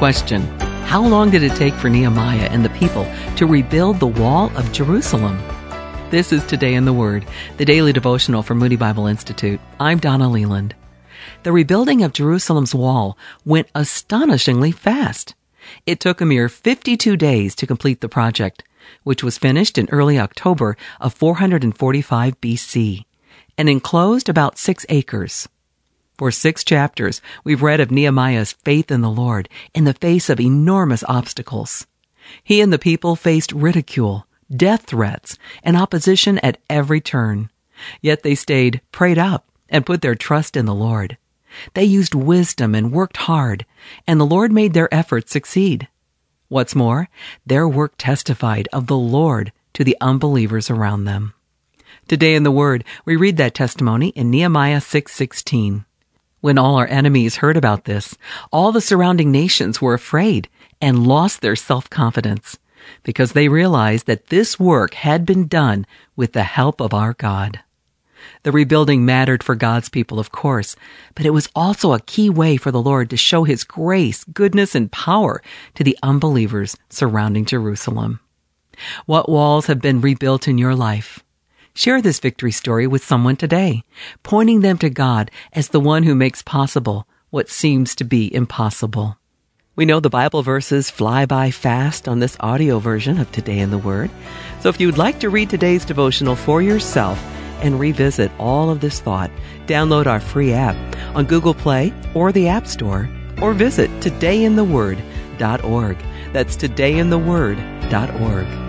Question How long did it take for Nehemiah and the people to rebuild the wall of Jerusalem? This is Today in the Word, the daily devotional from Moody Bible Institute. I'm Donna Leland. The rebuilding of Jerusalem's wall went astonishingly fast. It took a mere 52 days to complete the project, which was finished in early October of 445 BC and enclosed about six acres. For six chapters, we've read of Nehemiah's faith in the Lord in the face of enormous obstacles. He and the people faced ridicule, death threats, and opposition at every turn. Yet they stayed prayed up and put their trust in the Lord. They used wisdom and worked hard, and the Lord made their efforts succeed. What's more, their work testified of the Lord to the unbelievers around them. Today in the Word, we read that testimony in Nehemiah 6:16. When all our enemies heard about this, all the surrounding nations were afraid and lost their self-confidence because they realized that this work had been done with the help of our God. The rebuilding mattered for God's people, of course, but it was also a key way for the Lord to show His grace, goodness, and power to the unbelievers surrounding Jerusalem. What walls have been rebuilt in your life? Share this victory story with someone today, pointing them to God as the one who makes possible what seems to be impossible. We know the Bible verses fly by fast on this audio version of Today in the Word. So if you'd like to read today's devotional for yourself, and revisit all of this thought, download our free app on Google Play or the App Store, or visit todayintheword.org. That's todayintheword.org.